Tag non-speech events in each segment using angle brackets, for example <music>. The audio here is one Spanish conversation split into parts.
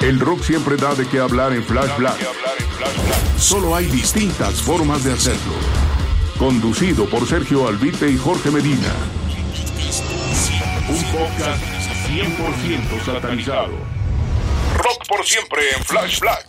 El rock siempre da de qué hablar en Flash Black. Solo hay distintas formas de hacerlo. Conducido por Sergio Albite y Jorge Medina. Un podcast 100% satanizado. Rock por siempre en Flash Black.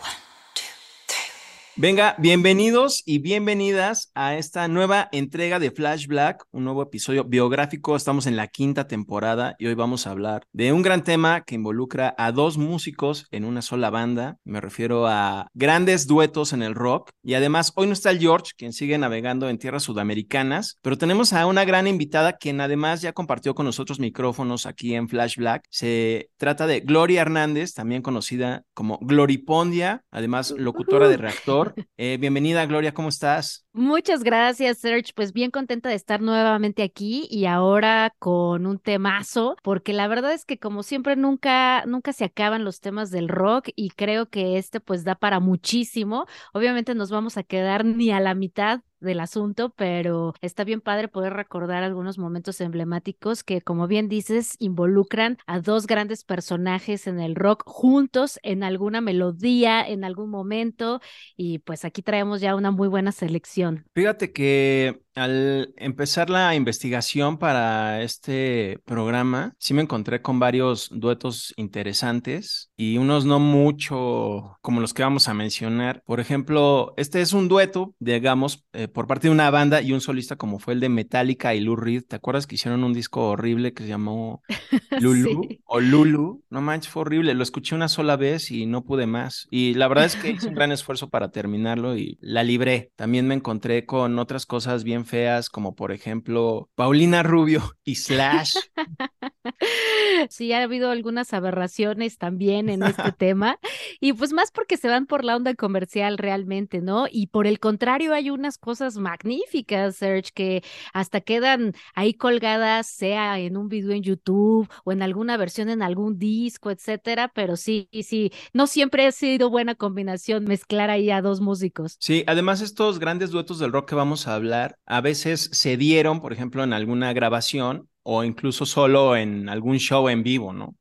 Venga, bienvenidos y bienvenidas a esta nueva entrega de Flash Black, un nuevo episodio biográfico. Estamos en la quinta temporada y hoy vamos a hablar de un gran tema que involucra a dos músicos en una sola banda. Me refiero a grandes duetos en el rock. Y además, hoy no está el George, quien sigue navegando en tierras sudamericanas, pero tenemos a una gran invitada quien además ya compartió con nosotros micrófonos aquí en Flash Black. Se trata de Gloria Hernández, también conocida como Gloripondia, además locutora de Reactor. Eh, bienvenida, Gloria, ¿cómo estás? Muchas gracias, Serge. Pues bien contenta de estar nuevamente aquí y ahora con un temazo, porque la verdad es que como siempre nunca, nunca se acaban los temas del rock y creo que este pues da para muchísimo. Obviamente nos vamos a quedar ni a la mitad del asunto, pero está bien padre poder recordar algunos momentos emblemáticos que, como bien dices, involucran a dos grandes personajes en el rock juntos en alguna melodía, en algún momento, y pues aquí traemos ya una muy buena selección. Fíjate que al empezar la investigación para este programa, sí me encontré con varios duetos interesantes y unos no mucho como los que vamos a mencionar. Por ejemplo, este es un dueto, digamos, eh, por parte de una banda y un solista como fue el de Metallica y Lou Reed. ¿Te acuerdas que hicieron un disco horrible que se llamó <laughs> Lulu o Lulu? No manches, fue horrible. Lo escuché una sola vez y no pude más. Y la verdad es que hice un <laughs> gran esfuerzo para terminarlo y la libré. También me encontré con otras cosas bien feas, como por ejemplo Paulina Rubio <laughs> y Slash. <laughs> Sí, ha habido algunas aberraciones también en este <laughs> tema y pues más porque se van por la onda comercial realmente, ¿no? Y por el contrario hay unas cosas magníficas, Serge, que hasta quedan ahí colgadas, sea en un video en YouTube o en alguna versión en algún disco, etcétera, pero sí, sí, no siempre ha sido buena combinación mezclar ahí a dos músicos. Sí, además estos grandes duetos del rock que vamos a hablar a veces se dieron, por ejemplo, en alguna grabación o incluso solo en algún show en vivo, ¿no?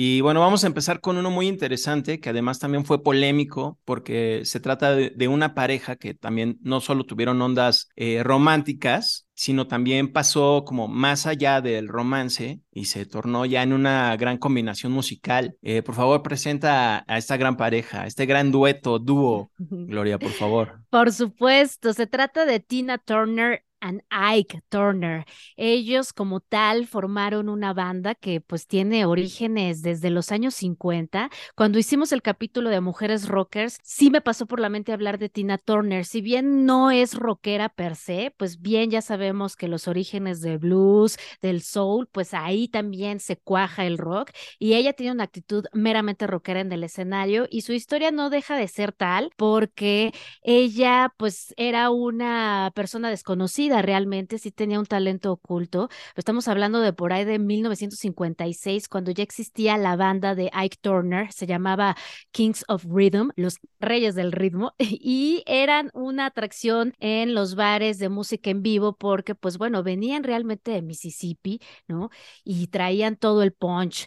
Y bueno, vamos a empezar con uno muy interesante, que además también fue polémico, porque se trata de, una pareja que también no solo tuvieron ondas eh, románticas, sino también pasó como más allá del romance y se tornó ya en una gran combinación musical. Eh, por favor, presenta a esta gran pareja, a este gran dueto, dúo, <laughs> Gloria, por favor. Por supuesto, se trata de Tina Turner and Ike Turner. Ellos como tal formaron una banda que pues tiene orígenes desde los años 50. Cuando hicimos el capítulo de Mujeres Rockers, sí me pasó por la mente hablar de Tina Turner. Si bien no es rockera per se, pues bien ya sabemos que los orígenes del blues, del soul, pues ahí también se cuaja el rock y ella tiene una actitud meramente rockera en el escenario y su historia no deja de ser tal porque ella pues era una persona desconocida realmente, sí tenía un talento oculto. Estamos hablando de por ahí de 1956, cuando ya existía la banda de Ike Turner, se llamaba Kings of Rhythm, los Reyes del Ritmo, <laughs> y eran una atracción en los bares de música en vivo porque, pues bueno, venían realmente de Mississippi, ¿no? Y traían todo el punch.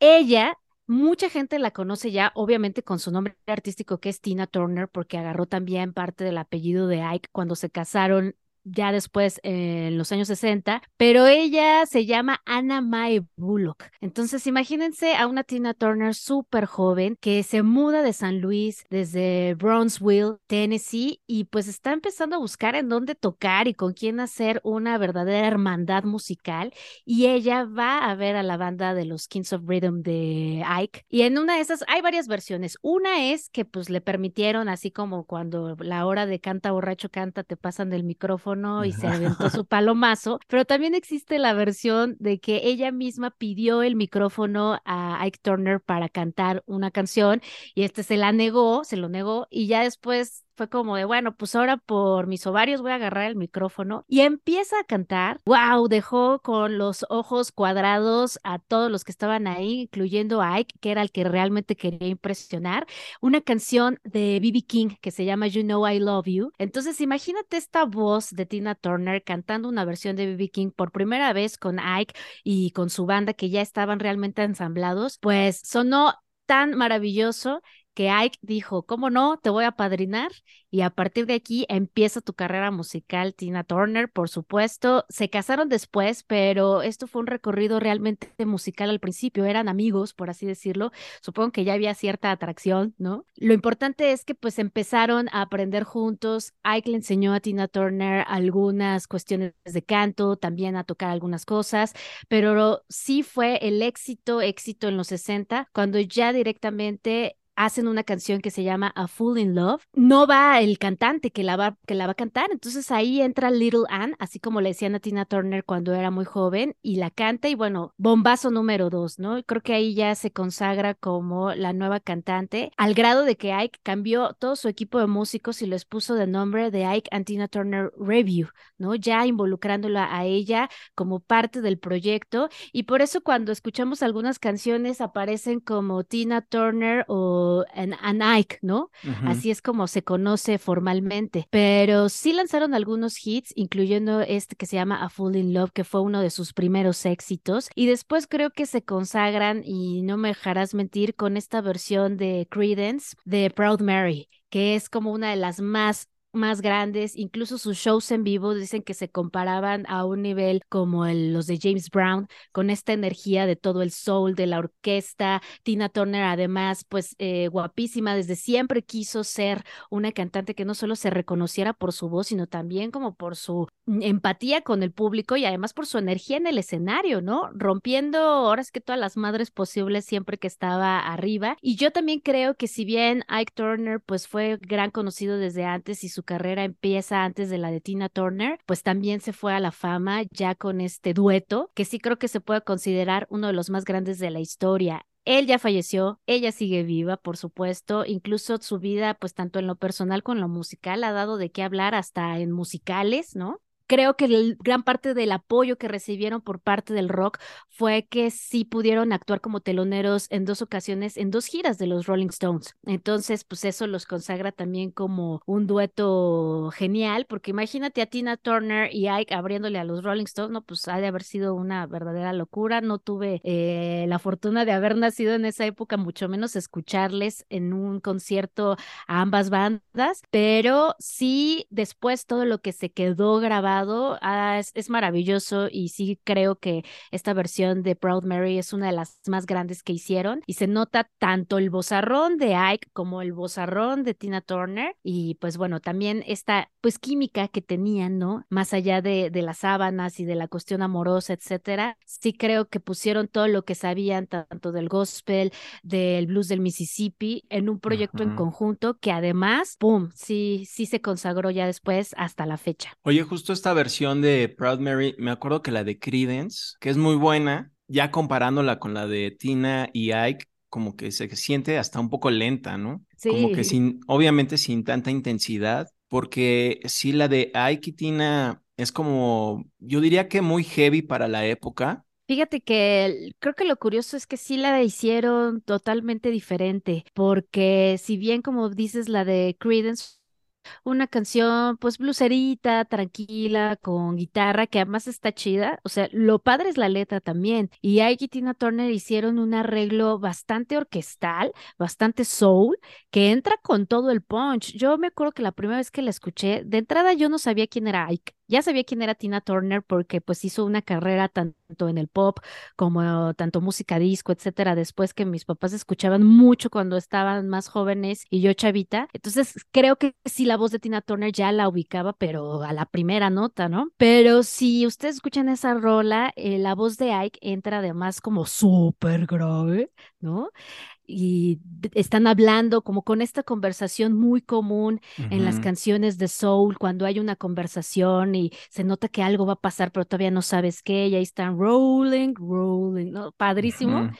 Ella Mucha gente la conoce ya, obviamente con su nombre artístico que es Tina Turner, porque agarró también parte del apellido de Ike cuando se casaron ya después en los años 60, pero ella se llama Anna Mae Bullock. Entonces, imagínense a una Tina Turner súper joven que se muda de San Luis desde Brownsville, Tennessee, y pues está empezando a buscar en dónde tocar y con quién hacer una verdadera hermandad musical. Y ella va a ver a la banda de los Kings of Rhythm de Ike. Y en una de esas hay varias versiones. Una es que pues le permitieron, así como cuando la hora de canta borracho canta, te pasan del micrófono y se aventó <laughs> su palomazo, pero también existe la versión de que ella misma pidió el micrófono a Ike Turner para cantar una canción y este se la negó, se lo negó y ya después fue como de, bueno, pues ahora por mis ovarios voy a agarrar el micrófono y empieza a cantar. ¡Wow! Dejó con los ojos cuadrados a todos los que estaban ahí, incluyendo a Ike, que era el que realmente quería impresionar. Una canción de B.B. King que se llama You Know I Love You. Entonces, imagínate esta voz de Tina Turner cantando una versión de B.B. King por primera vez con Ike y con su banda que ya estaban realmente ensamblados. Pues sonó tan maravilloso que Ike dijo, ¿cómo no? Te voy a padrinar y a partir de aquí empieza tu carrera musical, Tina Turner, por supuesto. Se casaron después, pero esto fue un recorrido realmente musical al principio, eran amigos, por así decirlo. Supongo que ya había cierta atracción, ¿no? Lo importante es que pues empezaron a aprender juntos. Ike le enseñó a Tina Turner algunas cuestiones de canto, también a tocar algunas cosas, pero sí fue el éxito, éxito en los 60, cuando ya directamente hacen una canción que se llama A Fool in Love. No va el cantante que la va, que la va a cantar, entonces ahí entra Little Ann, así como le decían a Tina Turner cuando era muy joven, y la canta y bueno, bombazo número dos, ¿no? Creo que ahí ya se consagra como la nueva cantante, al grado de que Ike cambió todo su equipo de músicos y les puso de nombre de Ike and Tina Turner Review, ¿no? Ya involucrándola a ella como parte del proyecto y por eso cuando escuchamos algunas canciones aparecen como Tina Turner o en Ike, ¿no? Así es como se conoce formalmente. Pero sí lanzaron algunos hits, incluyendo este que se llama A Fool in Love, que fue uno de sus primeros éxitos. Y después creo que se consagran, y no me dejarás mentir, con esta versión de Credence de Proud Mary que es como una de las más más grandes, incluso sus shows en vivo dicen que se comparaban a un nivel como el, los de James Brown, con esta energía de todo el soul, de la orquesta. Tina Turner, además, pues eh, guapísima, desde siempre quiso ser una cantante que no solo se reconociera por su voz, sino también como por su empatía con el público y además por su energía en el escenario, ¿no? Rompiendo ahora es que todas las madres posibles siempre que estaba arriba. Y yo también creo que si bien Ike Turner pues fue gran conocido desde antes y carrera empieza antes de la de Tina Turner, pues también se fue a la fama ya con este dueto, que sí creo que se puede considerar uno de los más grandes de la historia. Él ya falleció, ella sigue viva, por supuesto, incluso su vida, pues tanto en lo personal como en lo musical, ha dado de qué hablar hasta en musicales, ¿no? Creo que gran parte del apoyo que recibieron por parte del rock fue que sí pudieron actuar como teloneros en dos ocasiones, en dos giras de los Rolling Stones. Entonces, pues eso los consagra también como un dueto genial, porque imagínate a Tina Turner y Ike abriéndole a los Rolling Stones, no, pues ha de haber sido una verdadera locura. No tuve eh, la fortuna de haber nacido en esa época, mucho menos escucharles en un concierto a ambas bandas, pero sí después todo lo que se quedó grabado Ah, es, maravilloso y sí creo que esta versión de Proud Mary es una de las más grandes que hicieron y se nota tanto el bozarrón de Ike como el bozarrón de Tina Turner y pues bueno, también esta pues química que tenían, ¿no? Más allá de, de las sábanas y de la cuestión amorosa, etcétera, sí creo que pusieron todo lo que sabían tanto del gospel, del blues del Mississippi en un proyecto en conjunto que además, ¡pum!, sí, sí se consagró ya después hasta la fecha. Oye, justo esta versión de Proud Mary, me acuerdo que la de Credence, que es muy buena, ya comparándola con la de Tina y Ike, como que se siente hasta un poco lenta, ¿no? Sí. Como que sin, obviamente sin tanta intensidad, porque sí, la de Ike y Tina es como, yo diría que muy heavy para la época. Fíjate que creo que lo curioso es que sí la hicieron totalmente diferente, porque si bien como dices la de Credence una canción pues bluserita, tranquila, con guitarra, que además está chida. O sea, lo padre es la letra también. Y Ike y Tina Turner hicieron un arreglo bastante orquestal, bastante soul, que entra con todo el punch. Yo me acuerdo que la primera vez que la escuché, de entrada yo no sabía quién era Ike. Ya sabía quién era Tina Turner porque pues hizo una carrera tanto en el pop como tanto música disco, etcétera, después que mis papás escuchaban mucho cuando estaban más jóvenes y yo chavita. Entonces creo que sí la voz de Tina Turner ya la ubicaba, pero a la primera nota, ¿no? Pero si ustedes escuchan esa rola, eh, la voz de Ike entra además como súper grave, ¿no? Y están hablando como con esta conversación muy común en las canciones de soul cuando hay una conversación y se nota que algo va a pasar pero todavía no sabes qué y ahí están rolling rolling ¿no? padrísimo.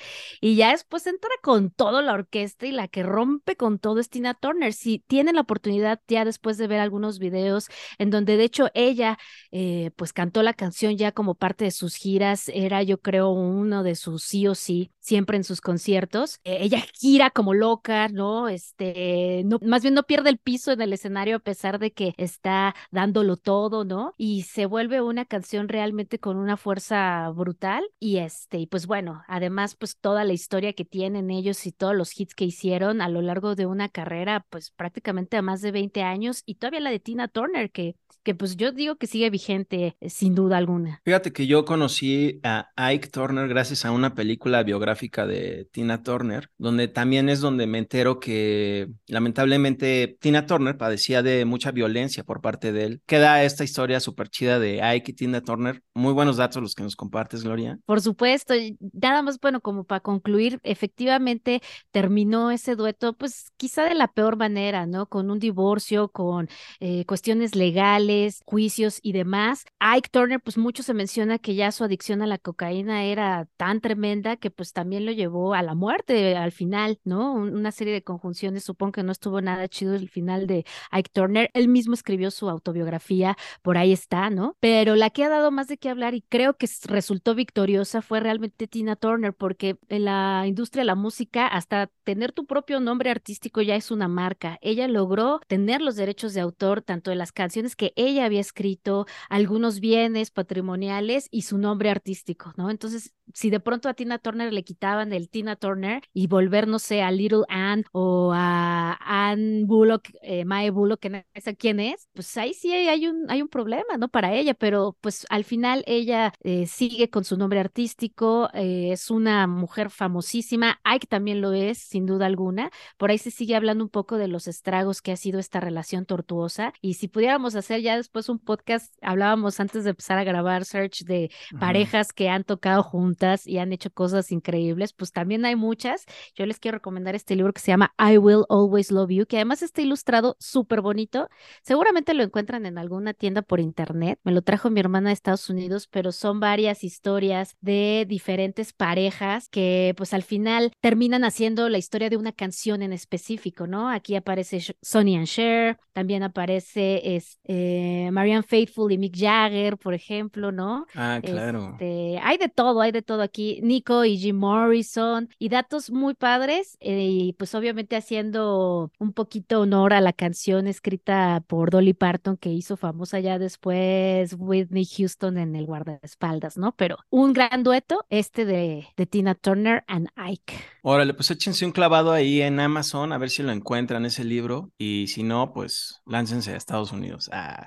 Y ya después entra con toda la orquesta y la que rompe con todo es Tina Turner. Si tienen la oportunidad ya después de ver algunos videos en donde de hecho ella eh, pues cantó la canción ya como parte de sus giras era yo creo uno de sus sí o sí siempre en sus conciertos eh, ella gira como loca, ¿no? Este, no, más bien no pierde el piso en el escenario a pesar de que está dándolo todo, ¿no? Y se vuelve una canción realmente con una fuerza brutal y este, y pues bueno, además pues toda la historia que tienen ellos y todos los hits que hicieron a lo largo de una carrera pues prácticamente a más de 20 años y todavía la de Tina Turner que que pues yo digo que sigue vigente eh, sin duda alguna. Fíjate que yo conocí a Ike Turner gracias a una película biográfica de Tina Turner, donde también es donde me entero que lamentablemente Tina Turner padecía de mucha violencia por parte de él. Queda esta historia súper chida de Ike y Tina Turner. Muy buenos datos los que nos compartes, Gloria. Por supuesto, nada más bueno como para concluir, efectivamente terminó ese dueto pues quizá de la peor manera, ¿no? Con un divorcio, con eh, cuestiones legales juicios y demás. Ike Turner, pues mucho se menciona que ya su adicción a la cocaína era tan tremenda que pues también lo llevó a la muerte al final, ¿no? Una serie de conjunciones, supongo que no estuvo nada chido el final de Ike Turner. Él mismo escribió su autobiografía, por ahí está, ¿no? Pero la que ha dado más de qué hablar y creo que resultó victoriosa fue realmente Tina Turner, porque en la industria de la música, hasta tener tu propio nombre artístico ya es una marca. Ella logró tener los derechos de autor tanto de las canciones que ella había escrito, algunos bienes patrimoniales y su nombre artístico, ¿no? Entonces, si de pronto a Tina Turner le quitaban el Tina Turner y volver, no sé, a Little Anne o a Anne Bullock, eh, Mae Bullock, que no sé quién es, pues ahí sí hay un, hay un problema, ¿no? Para ella, pero pues al final ella eh, sigue con su nombre artístico, eh, es una mujer famosísima, Ike también lo es, sin duda alguna, por ahí se sigue hablando un poco de los estragos que ha sido esta relación tortuosa y si pudiéramos hacer ya después un podcast, hablábamos antes de empezar a grabar Search de parejas que han tocado juntas y han hecho cosas increíbles, pues también hay muchas. Yo les quiero recomendar este libro que se llama I Will Always Love You, que además está ilustrado súper bonito. Seguramente lo encuentran en alguna tienda por internet. Me lo trajo mi hermana de Estados Unidos, pero son varias historias de diferentes parejas que pues al final terminan haciendo la historia de una canción en específico, ¿no? Aquí aparece Sonny and Cher, también aparece es, eh, Marianne Faithful y Mick Jagger, por ejemplo, ¿no? Ah, claro. Este, hay de todo, hay de todo aquí. Nico y Jim Morrison y datos muy padres eh, y pues obviamente haciendo un poquito honor a la canción escrita por Dolly Parton que hizo famosa ya después Whitney Houston en el guardaespaldas, ¿no? Pero un gran dueto este de, de Tina Turner and Ike. Órale, pues échense un clavado ahí en Amazon a ver si lo encuentran ese libro y si no, pues láncense a Estados Unidos. Ah.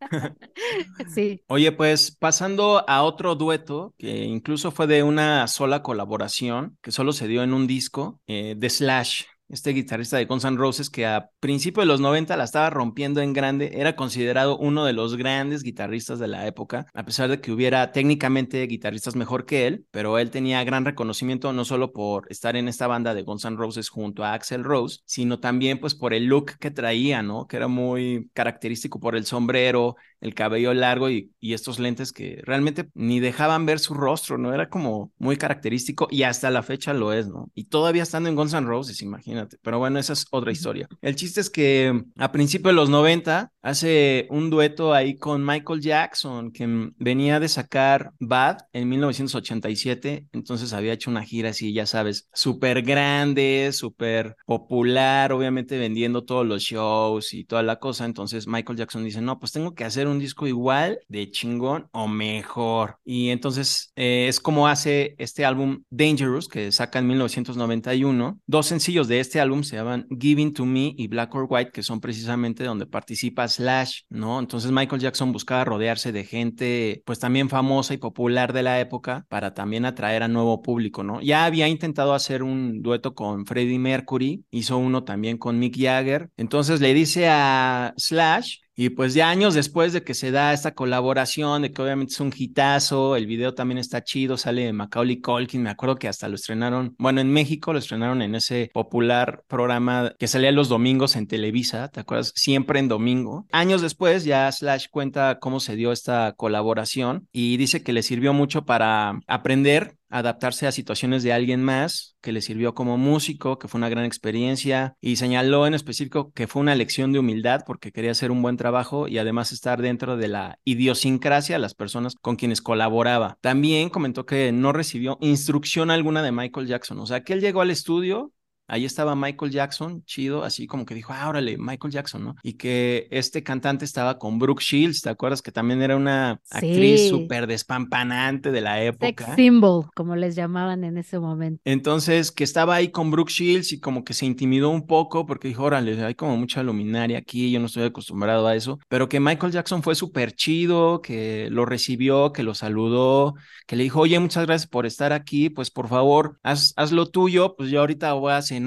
<laughs> sí. Oye, pues pasando a otro dueto que incluso fue de una sola colaboración, que solo se dio en un disco, eh, de Slash este guitarrista de Guns N' Roses que a principios de los 90 la estaba rompiendo en grande, era considerado uno de los grandes guitarristas de la época, a pesar de que hubiera técnicamente guitarristas mejor que él, pero él tenía gran reconocimiento no solo por estar en esta banda de Guns N' Roses junto a Axel Rose, sino también pues por el look que traía, ¿no? Que era muy característico por el sombrero, el cabello largo y, y estos lentes que realmente ni dejaban ver su rostro, ¿no? Era como muy característico y hasta la fecha lo es, ¿no? Y todavía estando en Guns N' Roses, imagínate pero bueno, esa es otra historia. El chiste es que a principios de los 90 hace un dueto ahí con Michael Jackson, que venía de sacar Bad en 1987, entonces había hecho una gira así, ya sabes, súper grande, súper popular, obviamente vendiendo todos los shows y toda la cosa. Entonces Michael Jackson dice, no, pues tengo que hacer un disco igual de chingón o mejor. Y entonces eh, es como hace este álbum Dangerous, que saca en 1991, dos sencillos de este álbum se llaman Giving to Me y Black or White, que son precisamente donde participa Slash, ¿no? Entonces Michael Jackson buscaba rodearse de gente, pues también famosa y popular de la época para también atraer a nuevo público, ¿no? Ya había intentado hacer un dueto con Freddie Mercury, hizo uno también con Mick Jagger. Entonces le dice a Slash y pues ya años después de que se da esta colaboración, de que obviamente es un hitazo, el video también está chido, sale Macaulay Culkin, me acuerdo que hasta lo estrenaron, bueno, en México lo estrenaron en ese popular programa que salía los domingos en Televisa, ¿te acuerdas? Siempre en domingo. Años después ya Slash cuenta cómo se dio esta colaboración y dice que le sirvió mucho para aprender adaptarse a situaciones de alguien más, que le sirvió como músico, que fue una gran experiencia, y señaló en específico que fue una lección de humildad porque quería hacer un buen trabajo y además estar dentro de la idiosincrasia de las personas con quienes colaboraba. También comentó que no recibió instrucción alguna de Michael Jackson, o sea, que él llegó al estudio, Ahí estaba Michael Jackson, chido, así como que dijo, ah, órale, Michael Jackson, ¿no? Y que este cantante estaba con Brooke Shields, ¿te acuerdas? Que también era una actriz súper despampanante de la época. Sex symbol, como les llamaban en ese momento. Entonces, que estaba ahí con Brooke Shields y como que se intimidó un poco porque dijo, órale, hay como mucha luminaria aquí, yo no estoy acostumbrado a eso, pero que Michael Jackson fue súper chido, que lo recibió, que lo saludó, que le dijo, oye, muchas gracias por estar aquí, pues por favor, haz, haz lo tuyo, pues yo ahorita voy a hacer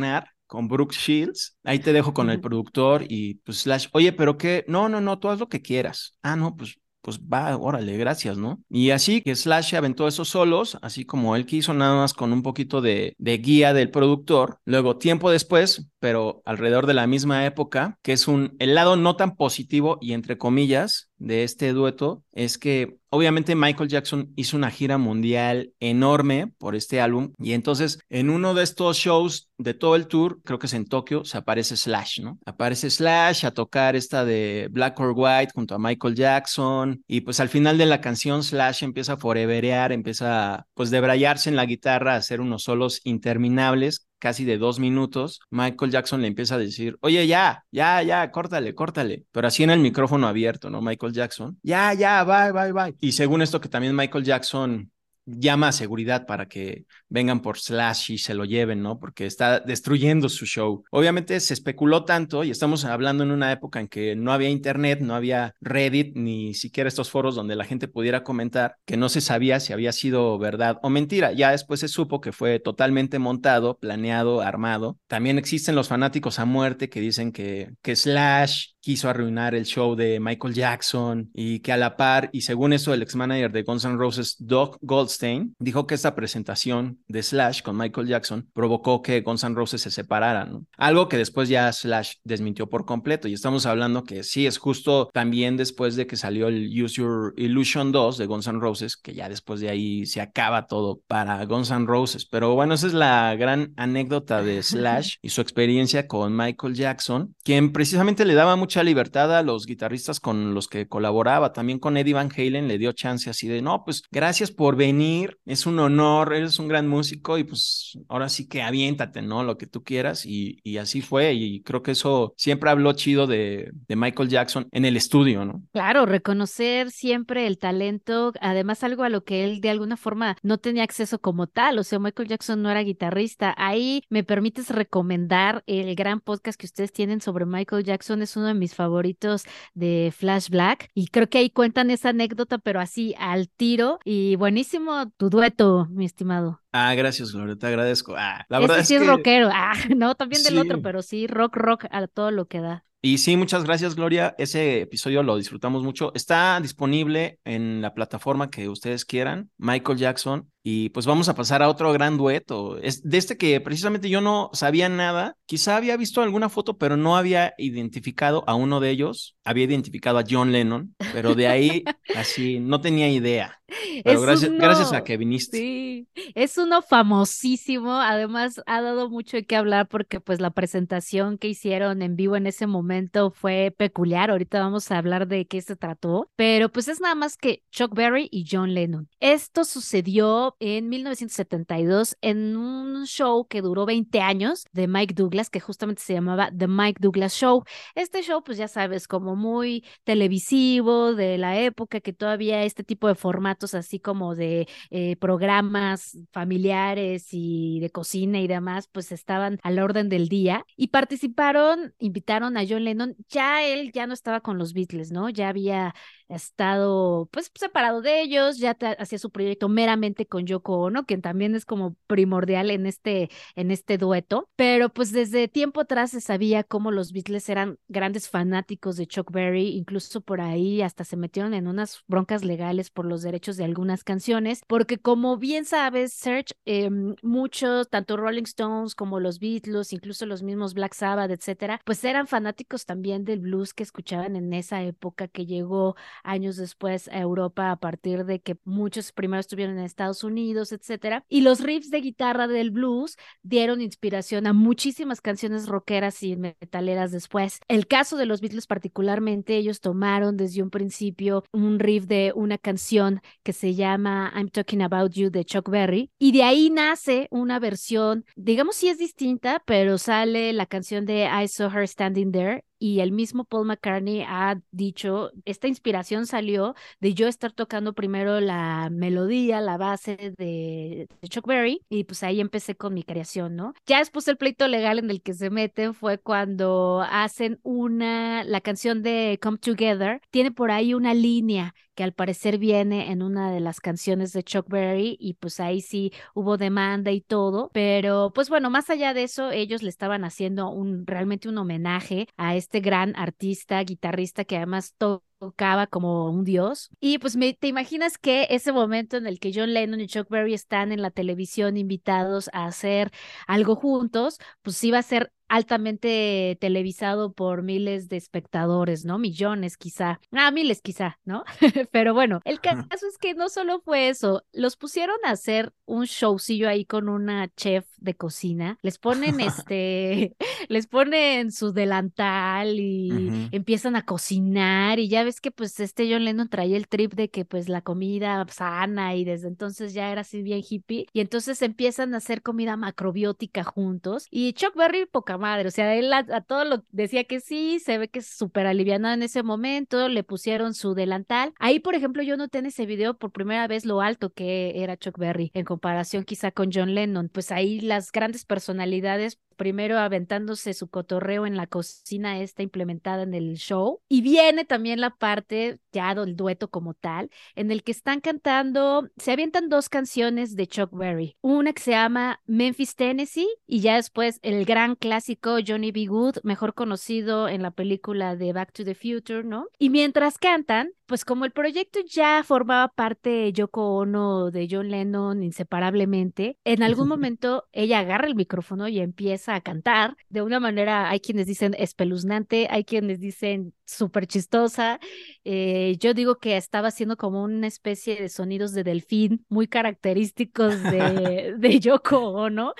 con Brooke Shields. Ahí te dejo con el productor y pues Slash, oye, pero qué, no, no, no, tú haz lo que quieras. Ah, no, pues pues va, órale, gracias, ¿no? Y así que Slash aventó esos solos, así como él quiso, nada más con un poquito de, de, guía del productor. Luego, tiempo después, pero alrededor de la misma época, que es un, el lado no tan positivo y entre comillas de este dueto, es que obviamente Michael Jackson hizo una gira mundial enorme por este álbum y entonces en uno de estos shows de todo el tour, creo que es en Tokio, se aparece Slash, ¿no? Aparece Slash a tocar esta de Black or White junto a Michael Jackson y pues al final de la canción Slash empieza a foreverear, empieza a pues debrayarse en la guitarra, a hacer unos solos interminables casi de dos minutos, Michael Jackson le empieza a decir, oye, ya, ya, ya, córtale, córtale. Pero así en el micrófono abierto, ¿no? Michael Jackson, ya, ya, bye, bye, bye. Y según esto que también Michael Jackson llama a seguridad para que vengan por Slash y se lo lleven, ¿no? Porque está destruyendo su show. Obviamente se especuló tanto y estamos hablando en una época en que no había internet, no había Reddit, ni siquiera estos foros donde la gente pudiera comentar, que no se sabía si había sido verdad o mentira. Ya después se supo que fue totalmente montado, planeado, armado. También existen los fanáticos a muerte que dicen que, que Slash quiso arruinar el show de Michael Jackson y que a la par, y según eso, el ex manager de Guns N' Roses, Doug Goldstein, dijo que esta presentación de Slash con Michael Jackson provocó que Guns N' Roses se separaran, Algo que después ya Slash desmintió por completo. Y estamos hablando que sí, es justo también después de que salió el Use Your Illusion 2 de Guns N' Roses, que ya después de ahí se acaba todo para Guns N' Roses. Pero bueno, esa es la gran anécdota de <laughs> Slash y su experiencia con Michael Jackson, quien precisamente le daba mucho libertad a los guitarristas con los que colaboraba. También con Eddie Van Halen le dio chance así de, no, pues gracias por venir, es un honor, eres un gran músico y pues ahora sí que aviéntate, ¿no? Lo que tú quieras. Y, y así fue. Y creo que eso siempre habló chido de, de Michael Jackson en el estudio, ¿no? Claro, reconocer siempre el talento, además algo a lo que él de alguna forma no tenía acceso como tal. O sea, Michael Jackson no era guitarrista. Ahí me permites recomendar el gran podcast que ustedes tienen sobre Michael Jackson. Es uno de mis favoritos de Flash Black y creo que ahí cuentan esa anécdota, pero así al tiro y buenísimo tu dueto, mi estimado. Ah, gracias, Gloria, te agradezco. Ah, la verdad sí es, rockero. Ah, <laughs> no, también del otro, pero sí, rock, rock a todo lo que da. Y sí, muchas gracias, Gloria. Ese episodio lo disfrutamos mucho. Está disponible en la plataforma que ustedes quieran, Michael Jackson. Y pues vamos a pasar a otro gran dueto. Es de este que precisamente yo no sabía nada. Quizá había visto alguna foto, pero no había identificado a uno de ellos. Había identificado a John Lennon, pero de ahí <laughs> así no tenía idea. Pero gracias, gracias a que viniste. Sí, es uno famosísimo. Además, ha dado mucho de qué hablar porque pues la presentación que hicieron en vivo en ese momento fue peculiar. Ahorita vamos a hablar de qué se trató. Pero pues es nada más que Chuck Berry y John Lennon. Esto sucedió en 1972 en un show que duró 20 años de Mike Douglas, que justamente se llamaba The Mike Douglas Show. Este show, pues ya sabes, como muy televisivo de la época, que todavía este tipo de formatos así como de eh, programas familiares y de cocina y demás, pues estaban a la orden del día. Y participaron, invitaron a John Lennon, ya él ya no estaba con los Beatles, ¿no? Ya había estado pues separado de ellos, ya hacía su proyecto meramente con Yoko Ono, quien también es como primordial en este, en este dueto, pero pues desde tiempo atrás se sabía cómo los Beatles eran grandes fanáticos de Chuck Berry, incluso por ahí hasta se metieron en unas broncas legales por los derechos de algunas canciones, porque como bien sabes, Serge, eh, muchos, tanto Rolling Stones como los Beatles, incluso los mismos Black Sabbath, etcétera, pues eran fanáticos también del blues que escuchaban en esa época que llegó años después a Europa a partir de que muchos primero estuvieron en Estados Unidos, etcétera. Y los riffs de guitarra del blues dieron inspiración a muchísimas canciones rockeras y metaleras después. El caso de los Beatles particularmente, ellos tomaron desde un principio un riff de una canción que se llama I'm Talking About You de Chuck Berry y de ahí nace una versión, digamos si es distinta, pero sale la canción de I Saw Her Standing There y el mismo Paul McCartney ha dicho, esta inspiración salió de yo estar tocando primero la melodía, la base de, Chuck Berry y pues ahí empecé con mi creación, ¿no? Ya después el pleito legal en el que se meten fue cuando hacen una, la canción de Come Together, tiene por ahí una línea que al parecer viene en una de las canciones de Chuck Berry y pues ahí sí hubo demanda y todo, pero pues bueno, más allá de eso, ellos le estaban haciendo un realmente un homenaje a este gran artista, guitarrista que además tocaba como un dios. Y pues me, te imaginas que ese momento en el que John Lennon y Chuck Berry están en la televisión invitados a hacer algo juntos, pues iba a ser altamente televisado por miles de espectadores, ¿no? Millones quizá, ah, miles quizá, ¿no? <laughs> Pero bueno, el caso es que no solo fue eso, los pusieron a hacer un showcillo ahí con una chef de cocina, les ponen <laughs> este, <laughs> les ponen su delantal y empiezan a cocinar y ya ves que pues este John Lennon traía el trip de que pues la comida sana y desde entonces ya era así bien hippie y entonces empiezan a hacer comida macrobiótica juntos y Chuck Berry poca madre, o sea, él a, todo lo decía que sí, se ve que es súper aliviada en ese momento, le pusieron su delantal. Ahí, por ejemplo, yo noté en ese video por primera vez lo alto que era Chuck Berry en comparación quizá con John Lennon, pues ahí las grandes personalidades primero aventándose su cotorreo en la cocina esta implementada en el show. Y viene también la parte ya del dueto como tal, en el que están cantando, se avientan dos canciones de Chuck Berry. Una que se llama Memphis, Tennessee, y ya después el gran clásico Johnny B. Good, mejor conocido en la película de Back to the Future, ¿no? Y mientras cantan, pues como el proyecto ya formaba parte de Yoko Ono de John Lennon inseparablemente, en algún <laughs> momento ella agarra el micrófono y empieza a cantar de una manera, hay quienes dicen espeluznante, hay quienes dicen súper chistosa. Eh, yo digo que estaba haciendo como una especie de sonidos de delfín muy característicos <laughs> de, de Yoko Ono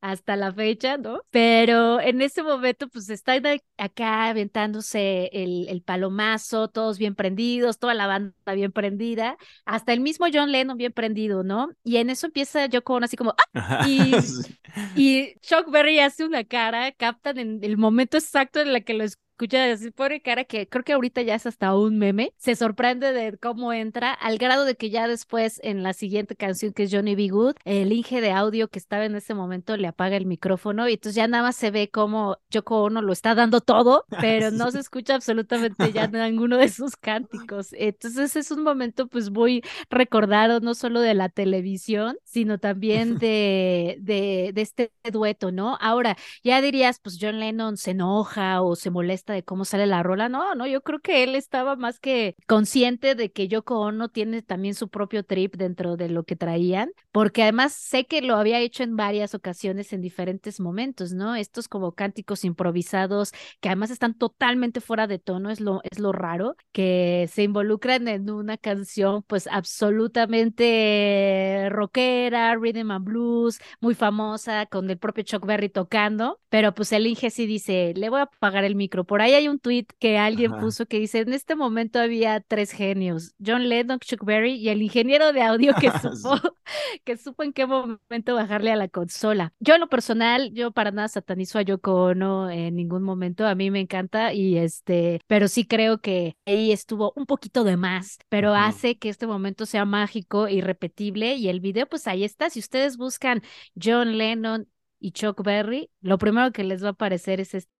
hasta la fecha, ¿no? Pero en ese momento, pues está acá aventándose el, el, palomazo, todos bien prendidos, toda la banda bien prendida, hasta el mismo John Lennon bien prendido, ¿no? Y en eso empieza Yoko Ono así como, ¡ah! <laughs> Y, y Chuck Berry hace una cara, captan en el momento exacto en el que lo escucha así pone cara que creo que ahorita ya es hasta un meme. Se sorprende de cómo entra, al grado de que ya después en la siguiente canción que es Johnny B. Good, el Inge de audio que estaba en ese momento le apaga el micrófono y entonces ya nada más se ve como Yoko Ono lo está dando todo, <laughs> pero no se escucha absolutamente ya ninguno de sus cánticos. Entonces es un momento pues muy recordado no solo de la televisión, sino también <laughs> de, de, de este dueto, ¿no? Ahora, ya dirías, pues John Lennon se enoja o se molesta de cómo sale la rola. No, no, yo creo que él estaba más que consciente de que Yoko Ono tiene también su propio trip dentro de lo que traían, porque además sé que lo había hecho en varias ocasiones en diferentes momentos, ¿no? Estos como cánticos improvisados que además están totalmente fuera de tono, es lo, es lo raro, que se involucran en una canción pues absolutamente rockera, rhythm and blues, muy famosa, con el propio Chuck Berry tocando, pero pues el Inge sí dice, le voy a apagar el micro por por ahí hay un tweet que alguien puso que dice, en este momento había tres genios, John Lennon, Chuck Berry y el ingeniero de audio que <laughs> supo, <laughs> que supo en qué momento bajarle a la consola. Yo en lo personal, yo para nada satanizo a Yoko Ono en ningún momento, a mí me encanta y este, pero sí creo que ahí estuvo un poquito de más, pero hace que este momento sea mágico y repetible y el video pues ahí está, si ustedes buscan John Lennon y Chuck Berry, lo primero que les va a aparecer es este.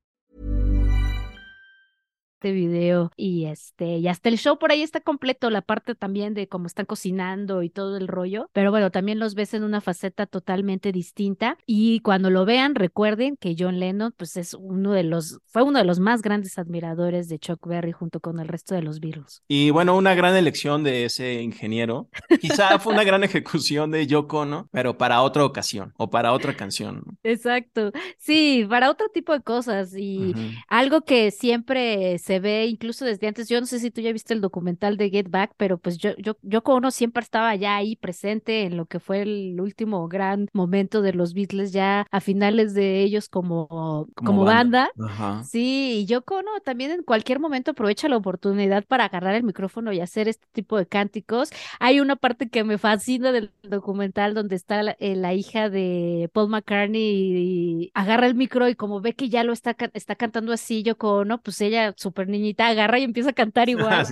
Este video y este y hasta el show por ahí está completo la parte también de cómo están cocinando y todo el rollo pero bueno también los ves en una faceta totalmente distinta y cuando lo vean recuerden que John Lennon pues es uno de los fue uno de los más grandes admiradores de Chuck Berry junto con el resto de los Beatles. Y bueno una gran elección de ese ingeniero. Quizá fue una gran <laughs> ejecución de Yoko no pero para otra ocasión o para otra canción exacto. Sí para otro tipo de cosas y algo que siempre se se ve incluso desde antes. Yo no sé si tú ya viste el documental de Get Back, pero pues yo, yo, yo como uno siempre estaba ya ahí presente en lo que fue el último gran momento de los Beatles, ya a finales de ellos como, como, banda. Sí, y yo como también en cualquier momento aprovecha la oportunidad para agarrar el micrófono y hacer este tipo de cánticos. Hay una parte que me fascina del documental donde está la, eh, hija de Paul McCartney y, agarra el micro y como ve que ya lo está, está cantando así, yo como, no, pues ella súper niñita agarra y empieza a cantar <laughs> igual.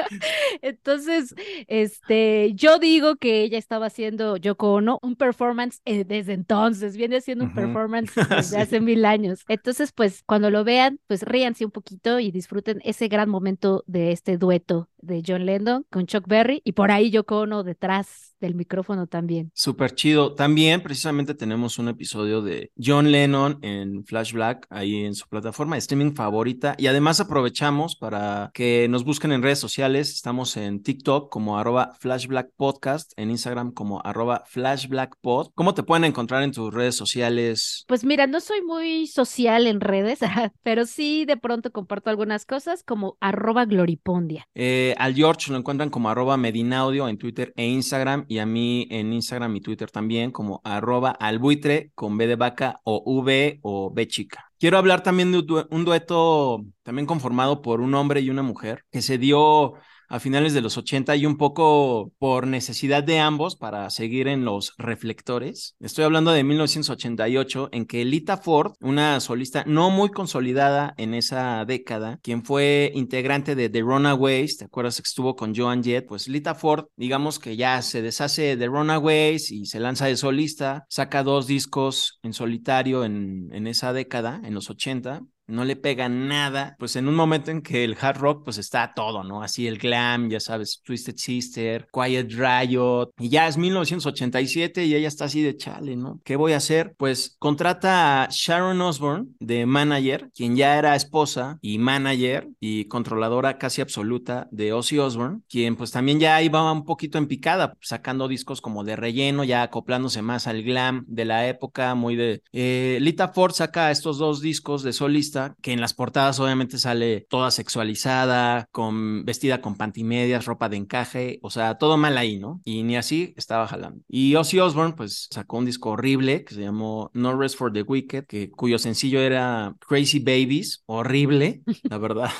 <laughs> Entonces, este, yo digo que ella estaba haciendo Yoko Ono un performance eh, desde entonces, viene haciendo un performance <laughs> desde hace mil años. Entonces, pues cuando lo vean, pues ríanse un poquito y disfruten ese gran momento de este dueto de John Lennon con Chuck Berry y por ahí Yoko Ono detrás del micrófono también. Súper chido. También precisamente tenemos un episodio de John Lennon en Flash Black ahí en su plataforma de streaming favorita y además aprovechamos para que nos busquen en redes sociales. Estamos en TikTok como arroba Flash Black Podcast, en Instagram como arroba Flash Black Pod. ¿Cómo te pueden encontrar en tus redes sociales? Pues mira, no soy muy social en redes, <laughs> pero sí de pronto comparto algunas cosas como arroba Gloripondia. Eh, al George lo encuentran como arroba Medinaudio en Twitter e Instagram y a mí en Instagram y Twitter también como arroba albuitre con B de vaca o V o B chica. Quiero hablar también de un dueto también conformado por un hombre y una mujer que se dio a finales de los 80 y un poco por necesidad de ambos para seguir en los reflectores. Estoy hablando de 1988 en que Lita Ford, una solista no muy consolidada en esa década, quien fue integrante de The Runaways, ¿te acuerdas que estuvo con Joan Jett? Pues Lita Ford, digamos que ya se deshace de Runaways y se lanza de solista, saca dos discos en solitario en, en esa década, en los 80, no le pega nada, pues en un momento en que el hard rock pues está todo, ¿no? Así el glam, ya sabes, Twisted Sister, Quiet Riot, y ya es 1987 y ella está así de chale, ¿no? ¿Qué voy a hacer? Pues contrata a Sharon Osbourne de manager, quien ya era esposa y manager y controladora casi absoluta de Ozzy Osbourne, quien pues también ya iba un poquito en picada, sacando discos como de relleno, ya acoplándose más al glam de la época, muy de... Eh, Lita Ford saca estos dos discos de solista que en las portadas obviamente sale toda sexualizada, con vestida con pantimedias, ropa de encaje, o sea, todo mal ahí, ¿no? Y ni así estaba jalando. Y Ozzy Osbourne pues sacó un disco horrible que se llamó No Rest for the Wicked, que cuyo sencillo era Crazy Babies, horrible, <laughs> la verdad.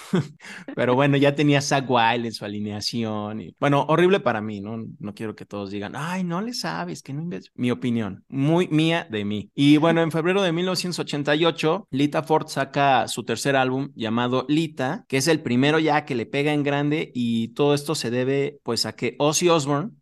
Pero bueno, ya tenía Zach Wild en su alineación y bueno, horrible para mí, ¿no? No quiero que todos digan, "Ay, no le sabes, que no mi opinión, muy mía de mí." Y bueno, en febrero de 1988, Lita Ford saca su tercer álbum llamado Lita, que es el primero ya que le pega en grande y todo esto se debe pues a que Ozzy Osbourne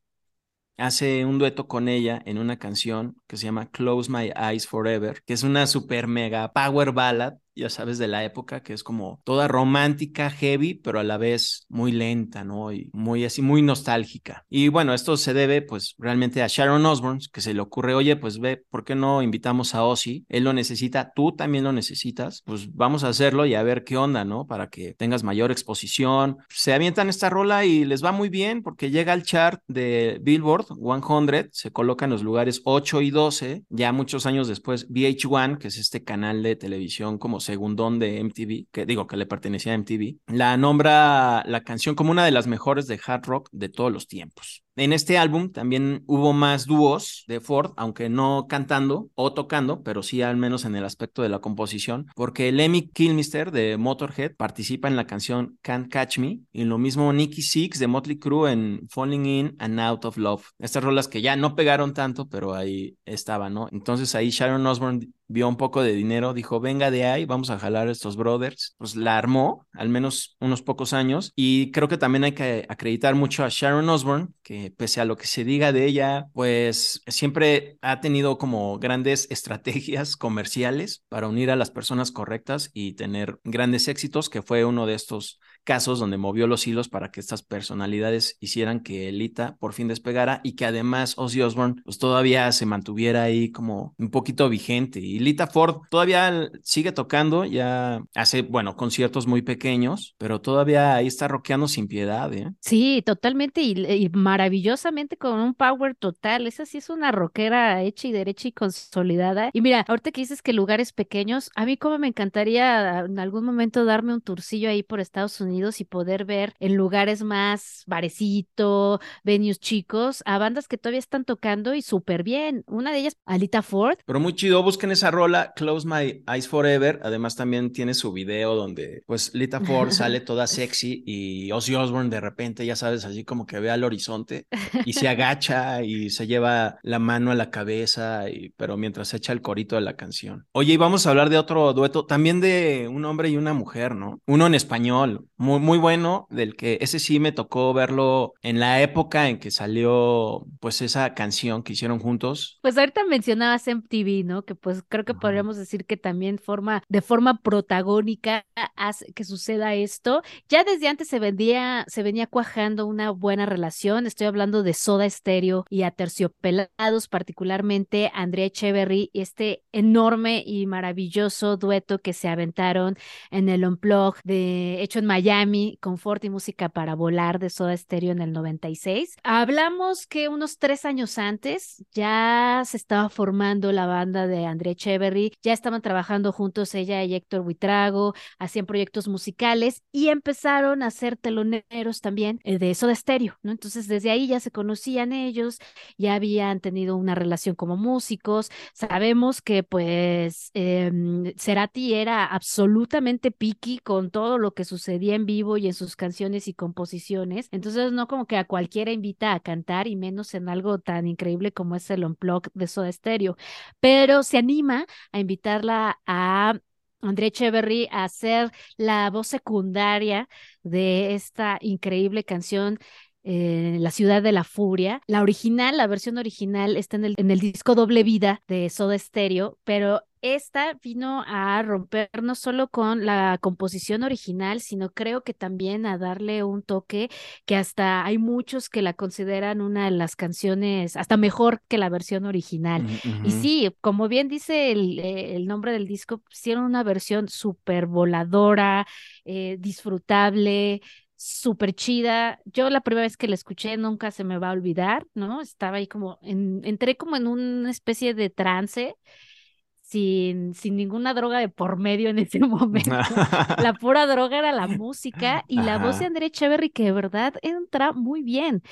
hace un dueto con ella en una canción que se llama Close My Eyes Forever, que es una super mega power ballad ya sabes, de la época, que es como toda romántica, heavy, pero a la vez muy lenta, ¿no? Y muy así, muy nostálgica. Y bueno, esto se debe pues realmente a Sharon Osbourne, que se le ocurre, oye, pues ve, ¿por qué no invitamos a Ozzy? Él lo necesita, tú también lo necesitas, pues vamos a hacerlo y a ver qué onda, ¿no? Para que tengas mayor exposición. Se avientan esta rola y les va muy bien porque llega al chart de Billboard 100, se coloca en los lugares 8 y 12, ya muchos años después VH1, que es este canal de televisión como segundón de MTV, que digo que le pertenecía a MTV, la nombra la canción como una de las mejores de hard rock de todos los tiempos. En este álbum también hubo más dúos de Ford, aunque no cantando o tocando, pero sí al menos en el aspecto de la composición, porque Lemmy Kilmister de Motorhead participa en la canción Can't Catch Me, y lo mismo Nicky Six de Motley Crue en Falling In and Out of Love. Estas rolas que ya no pegaron tanto, pero ahí estaban, ¿no? Entonces ahí Sharon Osbourne vio un poco de dinero, dijo, venga de ahí, vamos a jalar a estos brothers. Pues la armó, al menos unos pocos años, y creo que también hay que acreditar mucho a Sharon Osbourne, que pese a lo que se diga de ella, pues siempre ha tenido como grandes <laughs> estrategias comerciales para unir a las personas correctas y tener grandes éxitos, que fue uno de estos casos donde movió los hilos para que estas personalidades hicieran que Elita por fin despegara y que además Ozzy Osbourne pues todavía se mantuviera ahí como un poquito vigente. Y Lita Ford todavía sigue tocando, ya hace, bueno, conciertos muy pequeños, pero todavía ahí está rockeando sin piedad, ¿eh? Sí, totalmente y, maravillosamente con un power total. Esa sí es una rockera hecha y derecha y consolidada. Y mira, ahorita que dices que lugares pequeños, a mí como me encantaría en algún momento darme un turcillo ahí por Estados Unidos y poder ver en lugares más barecito, venues chicos, a bandas que todavía están tocando y súper bien. Una de ellas, Alita Ford. Pero muy chido, busquen esa rola, Close My Eyes Forever. Además también tiene su video donde pues Lita Ford sale <laughs> toda sexy y Ozzy Osbourne de repente, ya sabes, así como que ve al horizonte y se <laughs> agacha y se lleva la mano a la cabeza, y, pero mientras echa el corito de la canción. Oye, y vamos a hablar de otro dueto, también de un hombre y una mujer, ¿no? Uno en español, muy, muy bueno, del que ese sí me tocó verlo en la época en que salió pues esa canción que hicieron juntos. Pues ahorita mencionabas MTV, ¿no? Que pues creo que podríamos decir que también forma, de forma protagónica hace que suceda esto. Ya desde antes se vendía, se venía cuajando una buena relación. Estoy hablando de Soda Stereo y Aterciopelados, particularmente Andrea Echeverry, este enorme y maravilloso dueto que se aventaron en el Unplug de hecho en Miami Miami, Confort y Música para Volar de Soda Stereo en el 96. Hablamos que unos tres años antes ya se estaba formando la banda de André Cheverry, ya estaban trabajando juntos ella y Héctor Buitrago, hacían proyectos musicales y empezaron a ser teloneros también eh, de Soda Stereo, ¿no? Entonces desde ahí ya se conocían ellos, ya habían tenido una relación como músicos. Sabemos que pues eh, Cerati era absolutamente picky con todo lo que sucedía en vivo y en sus canciones y composiciones. Entonces, no como que a cualquiera invita a cantar y menos en algo tan increíble como es el Unplug de Soda Stereo, pero se anima a invitarla a André Echeverry a hacer la voz secundaria de esta increíble canción eh, La ciudad de la furia. La original, la versión original está en el, en el disco Doble Vida de Soda Stereo, pero esta vino a romper no solo con la composición original, sino creo que también a darle un toque que hasta hay muchos que la consideran una de las canciones hasta mejor que la versión original. Y sí, como bien dice el, eh, el nombre del disco, hicieron una versión súper voladora, eh, disfrutable, súper chida. Yo la primera vez que la escuché nunca se me va a olvidar, ¿no? Estaba ahí como, en, entré como en una especie de trance sin, sin ninguna droga de por medio en ese <laughs> momento. <laughs> la pura droga era la música y la voz de André Echeverry que de verdad entra muy bien.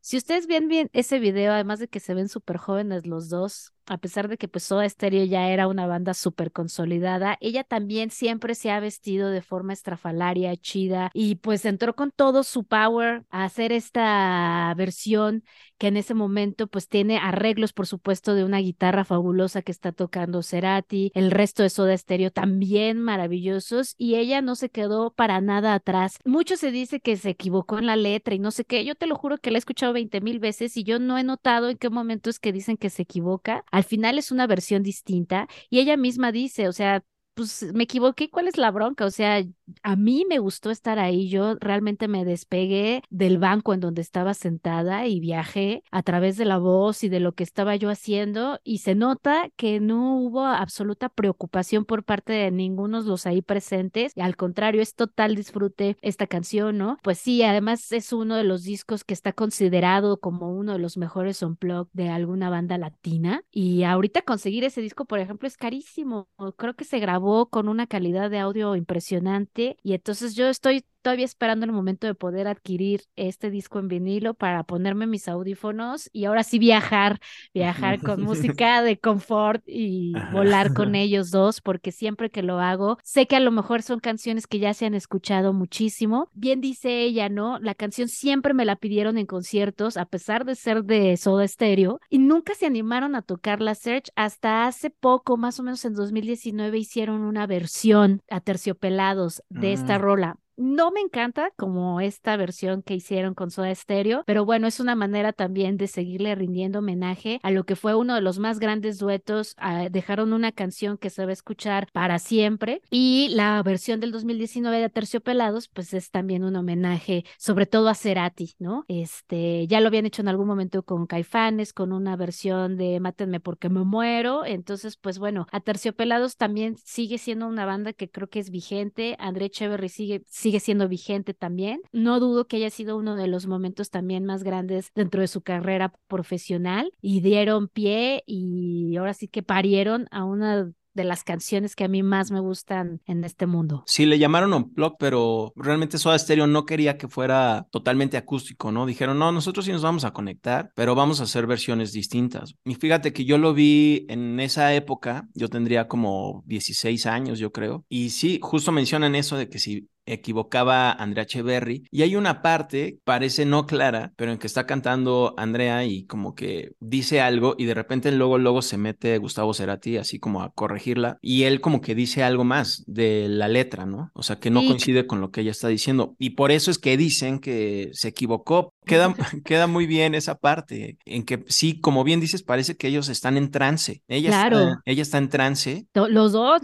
Si ustedes ven bien ese video, además de que se ven súper jóvenes los dos, a pesar de que pues Soda Stereo ya era una banda súper consolidada, ella también siempre se ha vestido de forma estrafalaria, chida, y pues entró con todo su power a hacer esta versión que en ese momento pues tiene arreglos, por supuesto, de una guitarra fabulosa que está tocando Cerati, el resto de Soda Stereo también maravillosos, y ella no se quedó para nada atrás. Mucho se dice que se equivocó en la letra y no sé qué, yo te lo juro que la he escuchado 20 mil veces y yo no he notado en qué momento es que dicen que se equivoca. Final es una versión distinta y ella misma dice, o sea, pues me equivoqué, ¿cuál es la bronca? O sea, a mí me gustó estar ahí, yo realmente me despegué del banco en donde estaba sentada y viajé a través de la voz y de lo que estaba yo haciendo y se nota que no hubo absoluta preocupación por parte de ninguno de los ahí presentes, al contrario, es total disfrute esta canción, ¿no? Pues sí, además es uno de los discos que está considerado como uno de los mejores unplugged de alguna banda latina y ahorita conseguir ese disco, por ejemplo, es carísimo, creo que se grabó con una calidad de audio impresionante y entonces yo estoy todavía esperando el momento de poder adquirir este disco en vinilo para ponerme mis audífonos y ahora sí viajar, viajar con <laughs> música de confort y volar con <laughs> ellos dos, porque siempre que lo hago, sé que a lo mejor son canciones que ya se han escuchado muchísimo. Bien dice ella, ¿no? La canción siempre me la pidieron en conciertos, a pesar de ser de Soda Stereo, y nunca se animaron a tocar la Search hasta hace poco, más o menos en 2019, hicieron una versión a terciopelados de esta mm. rola no me encanta como esta versión que hicieron con Soda Stereo, pero bueno, es una manera también de seguirle rindiendo homenaje a lo que fue uno de los más grandes duetos. Ah, dejaron una canción que se va a escuchar para siempre y la versión del 2019 de Terciopelados, pues es también un homenaje, sobre todo a Cerati, ¿no? Este, ya lo habían hecho en algún momento con Caifanes, con una versión de Mátenme porque me muero. Entonces, pues bueno, a Terciopelados también sigue siendo una banda que creo que es vigente. André Echeverry sigue sigue siendo vigente también. No dudo que haya sido uno de los momentos también más grandes dentro de su carrera profesional y dieron pie y ahora sí que parieron a una de las canciones que a mí más me gustan en este mundo. Sí, le llamaron Unplugged, pero realmente Soda Stereo no quería que fuera totalmente acústico, ¿no? Dijeron, no, nosotros sí nos vamos a conectar, pero vamos a hacer versiones distintas. Y fíjate que yo lo vi en esa época, yo tendría como 16 años, yo creo, y sí, justo mencionan eso de que si equivocaba Andrea Echeverry. Y hay una parte, parece no clara, pero en que está cantando Andrea y como que dice algo y de repente luego, luego se mete Gustavo Cerati así como a corregirla y él como que dice algo más de la letra, ¿no? O sea, que no coincide con lo que ella está diciendo. Y por eso es que dicen que se equivocó. Queda, <laughs> <laughs> queda muy bien esa parte, en que sí, como bien dices, parece que ellos están en trance. Ella, claro. está, ella está en trance. Los dos,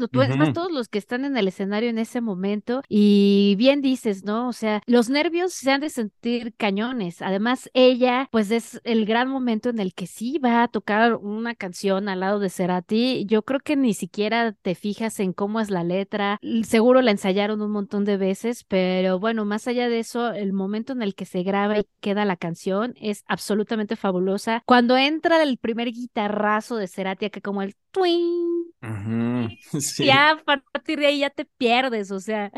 todos los que están en el escenario en ese momento y bien dices, ¿no? O sea, los nervios se han de sentir cañones. Además, ella, pues es el gran momento en el que sí va a tocar una canción al lado de Cerati. Yo creo que ni siquiera te fijas en cómo es la letra. Seguro la ensayaron un montón de veces, pero bueno, más allá de eso, el momento en el que se graba y queda la canción es absolutamente fabulosa. Cuando entra el primer guitarrazo de Cerati, que como el twing, <laughs> ya a partir de ahí ya te pierdes, o sea,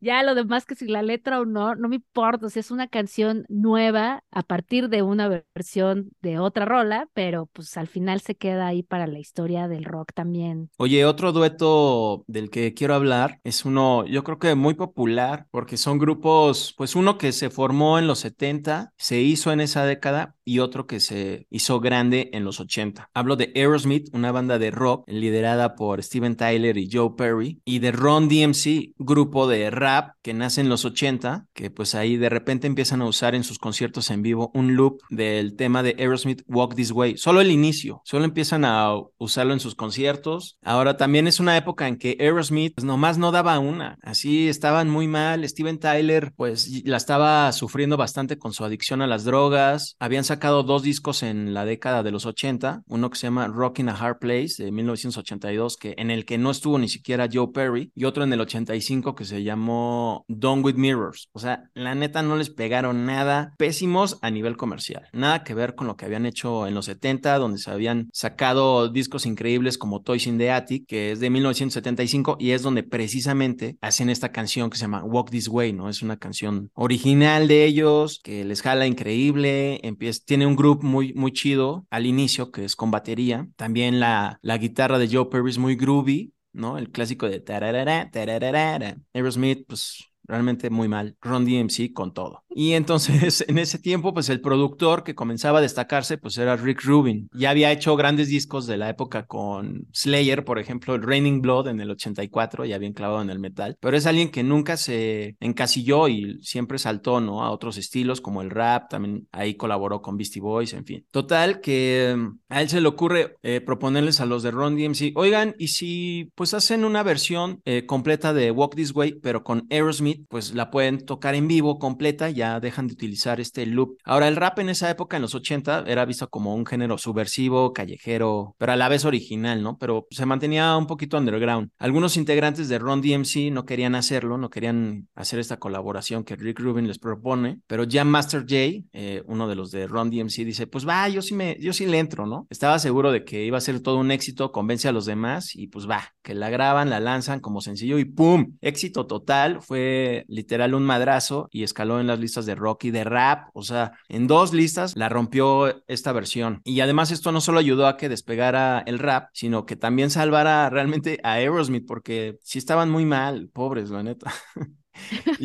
ya lo demás que si la letra o no, no me importa, o sea, es una canción nueva a partir de una versión de otra rola, pero pues al final se queda ahí para la historia del rock también. Oye, otro dueto del que quiero hablar es uno, yo creo que muy popular, porque son grupos, pues uno que se formó en los 70, se hizo en esa década, y otro que se hizo grande en los 80. Hablo de Aerosmith, una banda de rock liderada por Steven Tyler y Joe Perry, y de Ron DMC, grupo de rap que nace en los 80, que pues ahí de repente empiezan a usar en sus conciertos en vivo un loop del tema de Aerosmith Walk This Way. Solo el inicio, solo empiezan a usarlo en sus conciertos. Ahora también es una época en que Aerosmith pues nomás no daba una, así estaban muy mal. Steven Tyler pues la estaba sufriendo bastante con su adicción a las drogas, habían sacado dos discos en la década de los 80, uno que se llama Rockin' a Hard Place de 1982, que, en el que no estuvo ni siquiera Joe Perry, y otro en el 85 que se llamó Done with Mirrors. O sea, la neta no les pegaron nada, pésimos a nivel comercial. Nada que ver con lo que habían hecho en los 70, donde se habían sacado discos increíbles como Toys in the Attic, que es de 1975 y es donde precisamente hacen esta canción que se llama Walk This Way, ¿no? Es una canción original de ellos que les jala increíble, empieza, tiene un grupo muy, muy chido al inicio que es con batería. También la, la guitarra de Joe Perry es muy groovy, ¿no? El clásico de tararara, tararara. Aerosmith, pues realmente muy mal. Ron DMC con todo. Y entonces, <laughs> en ese tiempo, pues el productor que comenzaba a destacarse, pues era Rick Rubin. Ya había hecho grandes discos de la época con Slayer, por ejemplo, el Raining Blood en el 84, ya bien clavado en el metal. Pero es alguien que nunca se encasilló y siempre saltó, ¿no? A otros estilos como el rap, también ahí colaboró con Beastie Boys, en fin. Total, que mm, a él se le ocurre eh, proponerles a los de Ron DMC, oigan, y si pues hacen una versión eh, completa de Walk This Way, pero con Aerosmith, pues la pueden tocar en vivo completa, ya dejan de utilizar este loop. Ahora, el rap en esa época, en los 80, era visto como un género subversivo, callejero, pero a la vez original, ¿no? Pero se mantenía un poquito underground. Algunos integrantes de Ron DMC no querían hacerlo, no querían hacer esta colaboración que Rick Rubin les propone, pero ya Master J, eh, uno de los de Ron DMC, dice, pues va, yo sí, me, yo sí le entro, ¿no? Estaba seguro de que iba a ser todo un éxito, convence a los demás y pues va, que la graban, la lanzan como sencillo y ¡pum! Éxito total, fue literal un madrazo y escaló en las listas de rock y de rap. O sea, en dos listas la rompió esta versión. Y además esto no solo ayudó a que despegara el rap, sino que también salvara realmente a Aerosmith, porque sí estaban muy mal, pobres, la neta. <laughs> <laughs>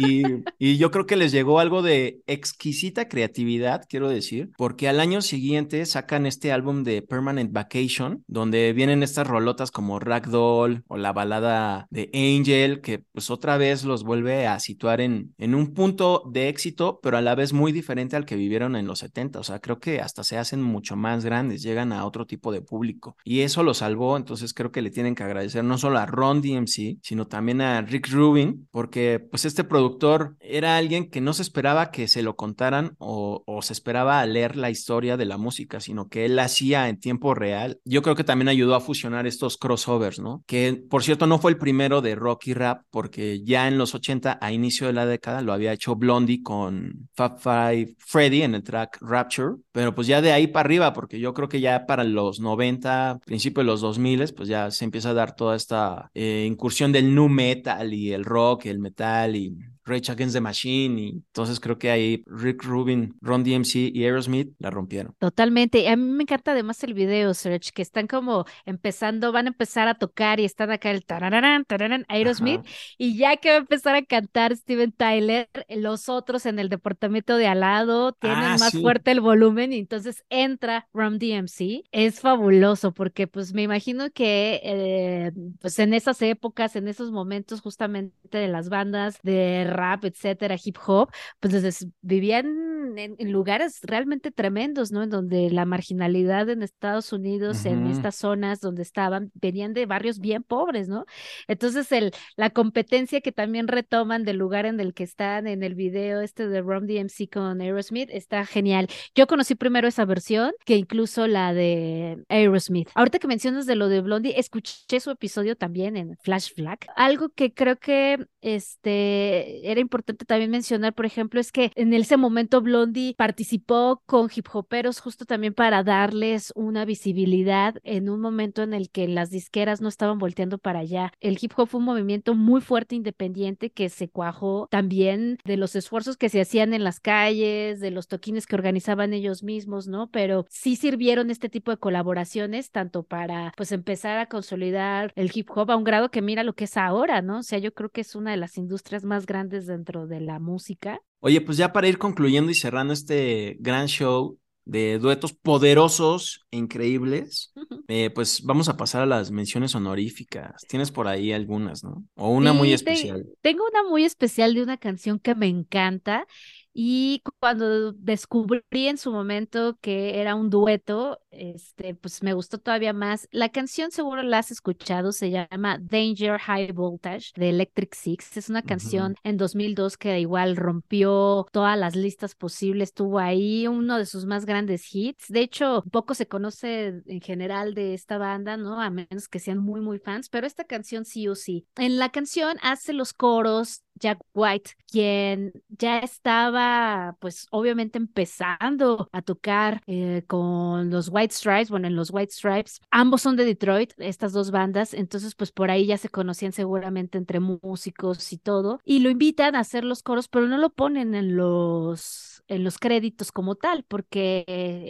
Y, yo creo que les llegó algo de exquisita creatividad, quiero decir, porque al año siguiente sacan este álbum de Permanent Vacation, donde vienen estas rolotas como Ragdoll o la balada de Angel, que pues otra vez los vuelve a situar en, en un punto de éxito, pero a la vez muy diferente al que vivieron en los 70. O sea, creo que hasta se hacen mucho más grandes, llegan a otro tipo de público. Y eso lo salvó, entonces creo que le tienen que agradecer no solo a Ron DMC, sino también a Rick Rubin, porque pues este productor era alguien que no se esperaba que se lo contaran o, se esperaba leer la historia de la música, sino que él hacía en tiempo real. Yo creo que también ayudó a fusionar estos crossovers, ¿no? Que por cierto no fue el primero de rock y rap, porque ya en los 80, a inicio de la década, lo había hecho Blondie con Fab Five Freddy en el track Rapture, pero pues ya de ahí para arriba, porque yo creo que ya para los 90, principio de los 2000, pues ya se empieza a dar toda esta eh, incursión del nu metal y el rock, el metal y Rage Against the Machine y entonces creo que ahí Rick Rubin, Ron DMC y Aerosmith la rompieron. Totalmente. A mí me encanta además el video, Serge, que están como empezando, van a empezar a tocar y están acá el tararán, tararán, Aerosmith y ya que va a empezar a cantar Steven Tyler, los otros en el departamento de al lado tienen ah, más fuerte el volumen y entonces entra Ron DMC. Es fabuloso porque pues me imagino que eh, pues en esas épocas, en esos momentos justamente de las bandas de rap, etcétera, hip hop, pues vivían en, lugares realmente tremendos, ¿no? En donde la marginalidad en Estados Unidos, en estas zonas donde estaban, venían de barrios bien pobres, ¿no? Entonces, el, la competencia que también retoman del lugar en el que están en el video este de Rom DMC con Aerosmith está genial. Yo conocí primero esa versión que incluso la de Aerosmith. Ahorita que mencionas de lo de Blondie, escuché su episodio también en Flash Black. Algo que creo que este era importante también mencionar, por ejemplo, es que en ese momento Blondie participó con hip hoperos justo también para darles una visibilidad en un momento en el que las disqueras no estaban volteando para allá. El hip hop fue un movimiento muy fuerte, independiente, que se cuajó también de los esfuerzos que se hacían en las calles, de los toquines que organizaban ellos mismos, ¿no? Pero sí sirvieron este tipo de colaboraciones tanto para pues empezar a consolidar el hip hop a un grado que mira lo que es ahora, ¿no? O sea, yo creo que es una de las industrias más grandes dentro de la música. Oye, pues ya para ir concluyendo y cerrando este gran show de duetos poderosos e increíbles, eh, pues vamos a pasar a las menciones honoríficas. Tienes por ahí algunas, ¿no? O una muy especial. tengo una muy especial de una canción que me encanta y cuando descubrí en su momento que era un dueto, este, pues me gustó todavía más. La canción seguro la has escuchado, se llama Danger High Voltage de Electric Six. Es una canción en 2002 que igual rompió todas las listas posibles, tuvo ahí uno de sus más grandes hits. De hecho, poco se conoce en general de esta banda, ¿no? A menos que sean muy, muy fans, pero esta canción sí o sí. En la canción hace los coros Jack White, quien ya estaba, pues obviamente empezando a tocar eh, con los White Stripes, bueno, en los White Stripes, ambos son de Detroit, estas dos bandas, entonces pues por ahí ya se conocían seguramente entre músicos y todo, y lo invitan a hacer los coros, pero no lo ponen en los en los créditos como tal, porque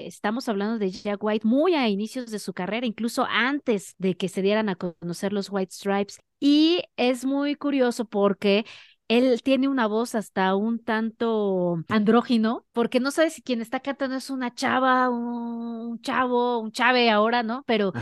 estamos hablando de Jack White muy a inicios de su carrera, incluso antes de que se dieran a conocer los White Stripes. Y es muy curioso porque él tiene una voz hasta un tanto andrógino, porque no sabes si quien está cantando es una chava, un chavo, un chave ahora, ¿no? Pero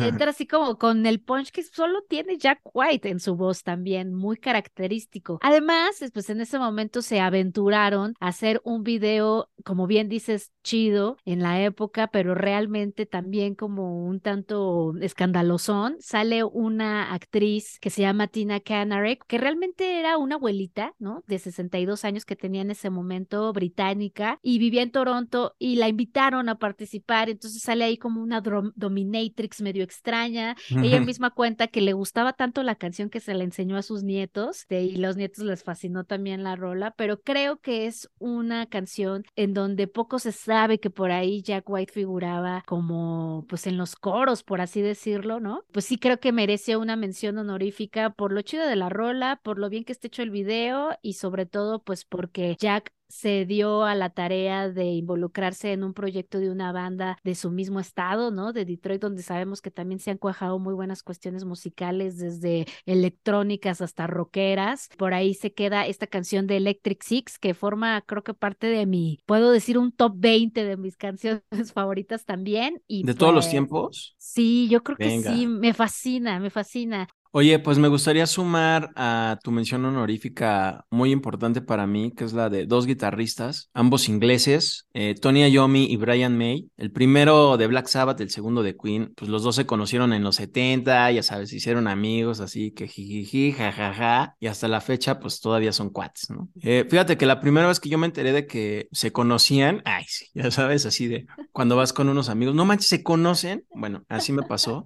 entra <laughs> así como con el punch que solo tiene Jack White en su voz también, muy característico. Además, pues en ese momento se aventuraron a hacer un video, como bien dices, chido en la época, pero realmente también como un tanto escandalosón. Sale una actriz que se llama Tina Canary, que realmente era una abuelita, ¿no? De 62 años que tenía en ese momento, británica, y vivía en Toronto y la invitaron a participar, entonces sale ahí como una dominatrix medio extraña. Ella <laughs> misma cuenta que le gustaba tanto la canción que se la enseñó a sus nietos y los nietos les fascinó también la rola, pero creo que es una canción en donde poco se sabe que por ahí Jack White figuraba como pues en los coros, por así decirlo, ¿no? Pues sí creo que merece una mención honorífica por lo chido de la rola, por lo bien que está hecho el video y sobre todo pues porque Jack se dio a la tarea de involucrarse en un proyecto de una banda de su mismo estado, ¿no? De Detroit, donde sabemos que también se han cuajado muy buenas cuestiones musicales, desde electrónicas hasta rockeras. Por ahí se queda esta canción de Electric Six, que forma, creo que parte de mi, puedo decir, un top 20 de mis <laughs> canciones favoritas también. Y ¿De todos los pues, tiempos? Sí, yo creo que sí, me fascina, me fascina. Oye, pues me gustaría sumar a tu mención honorífica muy importante para mí, que es la de dos guitarristas, ambos ingleses, eh, Tony Iommi y Brian May. El primero de Black Sabbath, el segundo de Queen, pues los dos se conocieron en los 70, ya sabes, hicieron amigos, así que jijiji, jajaja, y hasta la fecha, pues todavía son cuates, ¿no? Eh, fíjate que la primera vez que yo me enteré de que se conocían, ay, ya sabes, así de cuando vas con unos amigos, no manches, se conocen, bueno, así me pasó.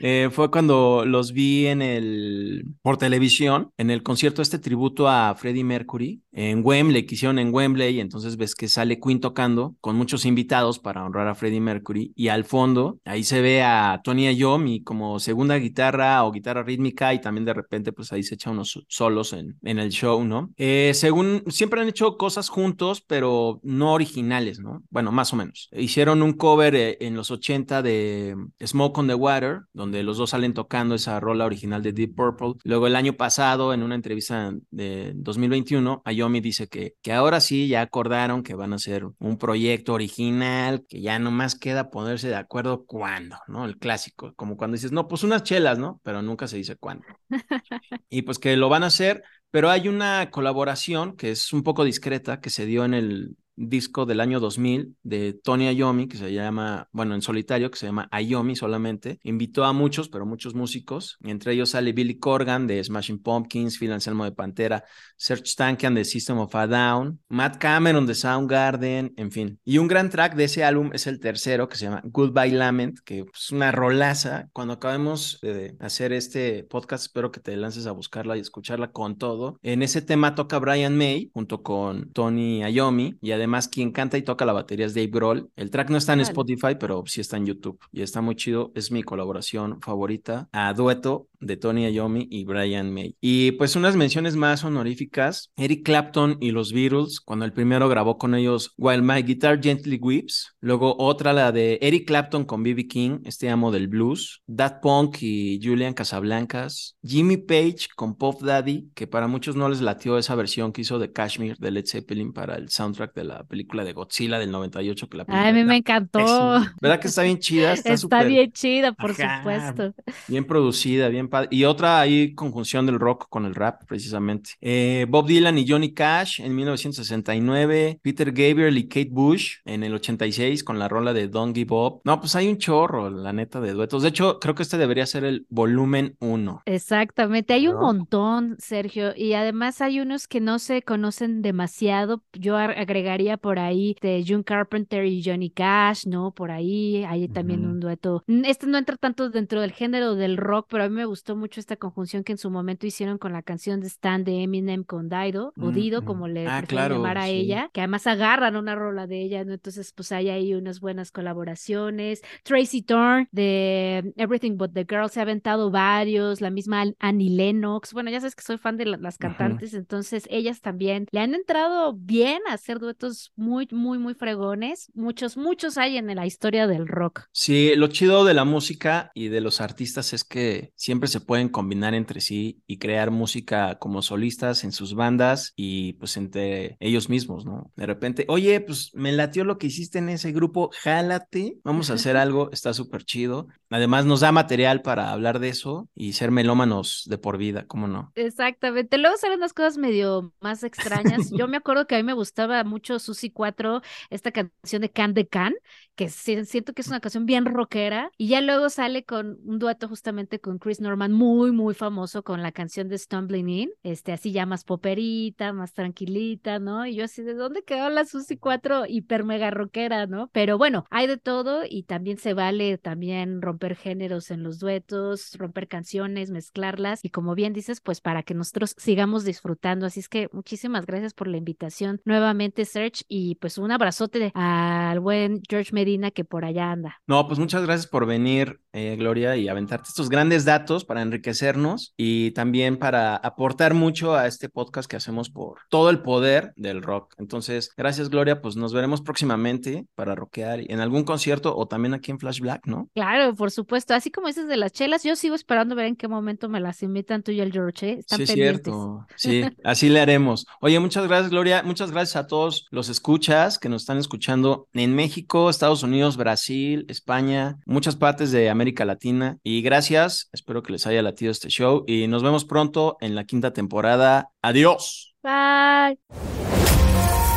Eh, fue cuando los vi en el, por televisión, en el concierto este tributo a Freddie Mercury, en Wembley, que hicieron en Wembley, entonces ves que sale Queen tocando con muchos invitados para honrar a Freddie Mercury, y al fondo, ahí se ve a Tony Iommi como segunda guitarra o guitarra rítmica, y también de repente, pues ahí se echa unos solos en, en el show, ¿no? Eh, según, siempre han hecho cosas juntos, pero no originales, ¿no? Bueno, más o menos. Hicieron un cover eh, en los 80 de Smoke on the Water, donde los dos salen tocando esa rola original de Deep Purple. Luego el año pasado, en una entrevista de 2021, Ayomi dice que, que ahora sí ya acordaron que van a hacer un proyecto original, que ya nomás queda ponerse de acuerdo cuándo, ¿no? El clásico, como cuando dices, no, pues unas chelas, ¿no? Pero nunca se dice cuándo. <laughs> y pues que lo van a hacer pero hay una colaboración que es un poco discreta que se dio en el disco del año 2000 de Tony Iommi, que se llama, bueno, en solitario, que se llama Iommi solamente. Invitó a muchos, pero muchos músicos. Entre ellos sale Billy Corgan de Smashing Pumpkins, Phil Anselmo de Pantera, Serge Tankian de System of a Down, Matt Cameron de Soundgarden, en fin. Y un gran track de ese álbum es el tercero, que se llama Goodbye Lament, que es una rolaza. Cuando acabemos de hacer este podcast, espero que te lances a buscarla y escucharla con todo. En ese tema toca Brian May junto con Tony Iommi y además quien canta y toca la batería es Dave Grohl. El track no está en Spotify, pero sí está en YouTube y está muy chido. Es mi colaboración favorita a dueto de Tony Iommi y Brian May. Y pues unas menciones más honoríficas, Eric Clapton y los Beatles, cuando el primero grabó con ellos While My Guitar Gently Weeps, luego otra la de Eric Clapton con B.B. King, este amo del blues, Dat Punk y Julian Casablancas, Jimmy Page con Pop Daddy, que para muchos no les latió esa versión que hizo de Kashmir de Led Zeppelin para el soundtrack de la película de Godzilla del 98 que la a mí me encantó. ¿Verdad que está bien chida? Está, bien chida, por supuesto. Bien producida, bien y otra ahí conjunción del rock con el rap, precisamente. Eh, Bob Dylan y Johnny Cash en 1969. Peter Gabriel y Kate Bush en el 86 con la rola de Don't Give Up. No, pues hay un chorro, la neta, de duetos. De hecho, creo que este debería ser el volumen 1. Exactamente. Hay un montón, Sergio. Y además hay unos que no se conocen demasiado. Yo agregaría por ahí de June Carpenter y Johnny Cash, ¿no? Por ahí hay también un dueto. Este no entra tanto dentro del género del rock, pero a mí me gusta mucho esta conjunción que en su momento hicieron con la canción de Stan de Eminem con Dido, o Dido, como le ah, llamar a ella, que además agarran una rola de ella, ¿no? Entonces, pues hay ahí unas buenas colaboraciones. Tracy Thorn de Everything But the Girl se ha aventado varios, la misma Annie Lennox. Bueno, ya sabes que soy fan de las cantantes, entonces ellas también le han entrado bien a hacer duetos muy, muy, muy fregones. Muchos, muchos hay en la historia del rock. Sí, lo chido de la música y de los artistas es que siempre se pueden combinar entre sí y crear música como solistas en sus bandas y pues entre ellos mismos, ¿no? De repente, oye, pues me latió lo que hiciste en ese grupo, jálate, vamos a hacer algo, está súper chido. Además nos da material para hablar de eso y ser melómanos de por vida, ¿cómo no? Exactamente. Luego salen unas cosas medio más extrañas. Yo me <laughs> acuerdo que a mí me gustaba mucho Susi 4, esta canción de Can de Can, que siento que es una canción bien rockera y ya luego sale con un dueto justamente con Chris Norman muy, muy famoso con la canción de Stumbling In, este, así ya más poperita, más tranquilita, ¿no? Y yo así, ¿de dónde quedó la Susi 4 hiper mega rockera, ¿no? Pero bueno, hay de todo y también se vale también romper géneros en los duetos, romper canciones, mezclarlas y como bien dices, pues para que nosotros sigamos disfrutando. Así es que muchísimas gracias por la invitación nuevamente, Serge, y pues un abrazote al buen George Medina que por allá anda. No, pues muchas gracias por venir, eh, Gloria, y aventarte estos grandes datos para enriquecernos y también para aportar mucho a este podcast que hacemos por todo el poder del rock. Entonces, gracias Gloria, pues nos veremos próximamente para rockear en algún concierto o también aquí en Flash Black, ¿no? Claro, por supuesto. Así como dices de las chelas, yo sigo esperando ver en qué momento me las invitan tú y el George. ¿eh? Están sí, es cierto. Sí, <laughs> así le haremos. Oye, muchas gracias Gloria, muchas gracias a todos los escuchas que nos están escuchando en México, Estados Unidos, Brasil, España, muchas partes de América Latina y gracias, espero que les haya latido este show y nos vemos pronto en la quinta temporada. Adiós. Bye.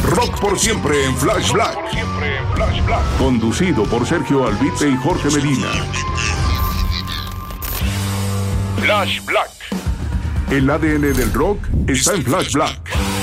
Rock por siempre en Flash Black. Conducido por Sergio Albite y Jorge Medina. Flash Black. El ADN del rock está en Flash Black.